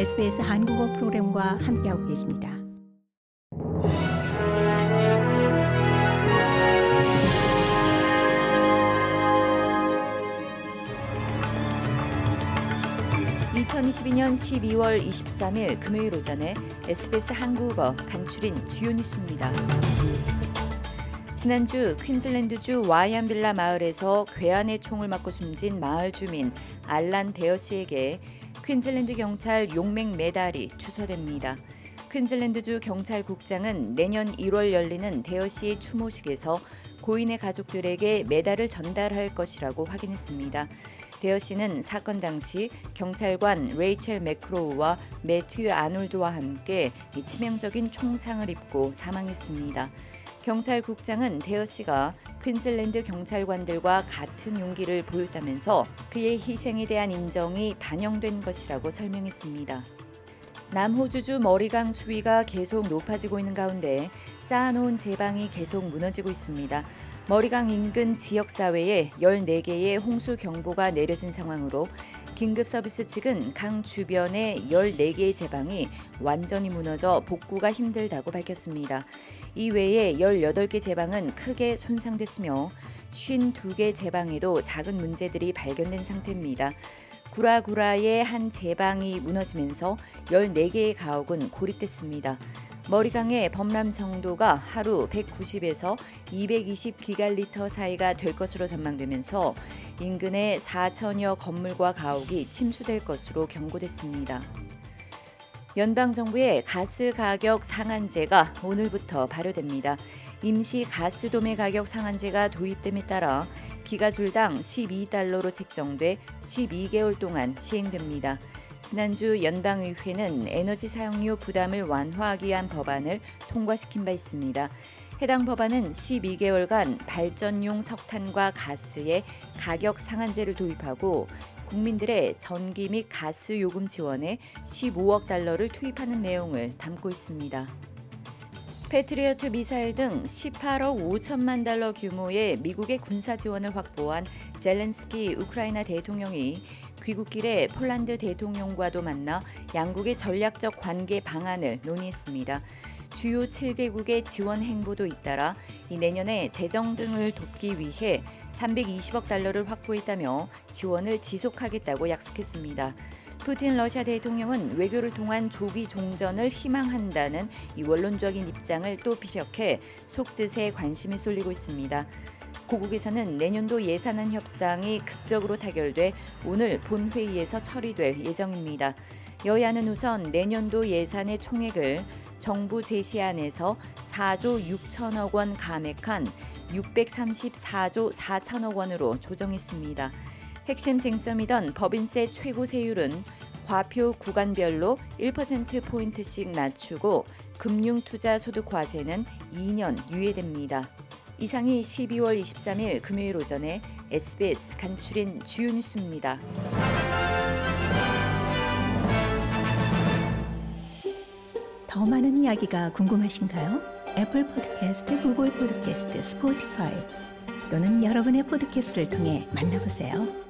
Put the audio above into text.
SBS 한국어 프로그램과 함께하고 계십니다. (2022년 12월 23일) 금요일 오전에 SBS 한국어 간추린 주요 뉴스입니다. 지난주 퀸즐랜드주 와이안빌라 마을에서 괴한의 총을 맞고 숨진 마을 주민 알란 데어 씨에게 퀸즐랜드 경찰 용맹 메달이 추서됩니다. 퀸즐랜드주 경찰국장은 내년 1월 열리는 데어 씨의 추모식에서 고인의 가족들에게 메달을 전달할 것이라고 확인했습니다. 데어 씨는 사건 당시 경찰관 레이첼 매크로우와 매튜 아놀드와 함께 치명적인 총상을 입고 사망했습니다. 경찰국장은 데어 씨가 퀸즐랜드 경찰관들과 같은 용기를 보였다면서 그의 희생에 대한 인정이 반영된 것이라고 설명했습니다. 남호주주 머리강 수위가 계속 높아지고 있는 가운데 쌓아놓은 제방이 계속 무너지고 있습니다. 머리강 인근 지역 사회에 14개의 홍수 경보가 내려진 상황으로 긴급 서비스 측은 강 주변의 14개의 제방이 완전히 무너져 복구가 힘들다고 밝혔습니다. 이 외에 18개 제방은 크게 손상됐으며 52개 제방에도 작은 문제들이 발견된 상태입니다. 구라구라의 한 제방이 무너지면서 14개의 가옥은 고립됐습니다. 머리강의 범람 정도가 하루 190에서 220 기갈리터 사이가 될 것으로 전망되면서 인근의 4천여 건물과 가옥이 침수될 것으로 경고됐습니다. 연방 정부의 가스 가격 상한제가 오늘부터 발효됩니다. 임시 가스 도매 가격 상한제가 도입됨에 따라 기가줄당 12달러로 책정돼 12개월 동안 시행됩니다. 지난주 연방의회는 에너지 사용료 부담을 완화하기 위한 법안을 통과시킨 바 있습니다. 해당 법안은 12개월간 발전용 석탄과 가스의 가격 상한제를 도입하고 국민들의 전기 및 가스 요금 지원에 15억 달러를 투입하는 내용을 담고 있습니다. 패트리어트 미사일 등 18억 5천만 달러 규모의 미국의 군사 지원을 확보한 젤렌스키 우크라이나 대통령이 귀국길에 폴란드 대통령과도 만나 양국의 전략적 관계 방안을 논의했습니다. 주요 7개국의 지원 행보도 잇따라 내년에 재정 등을 돕기 위해 320억 달러를 확보했다며 지원을 지속하겠다고 약속했습니다. 푸틴 러시아 대통령은 외교를 통한 조기 종전을 희망한다는 이 원론적인 입장을 또 피력해 속뜻에 관심이 쏠리고 있습니다. 고국에서는 내년도 예산안 협상이 극적으로 타결돼 오늘 본회의에서 처리될 예정입니다. 여야는 우선 내년도 예산의 총액을 정부 제시안에서 4조 6천억 원 감액한 634조 4천억 원으로 조정했습니다. 핵심 쟁점이던 법인세 최고 세율은 과표 구간별로 1%포인트씩 낮추고 금융투자소득과세는 2년 유예됩니다. 이상이 12월 23일 금요일 오전에 SBS 간추린 주요 뉴스입니다. 더 많은 이야기가 궁금하신가요? 애플 포드캐스트, 구글 포드캐스트, 스포티파이 또는 여러분의 포드캐스트를 통해 만나보세요.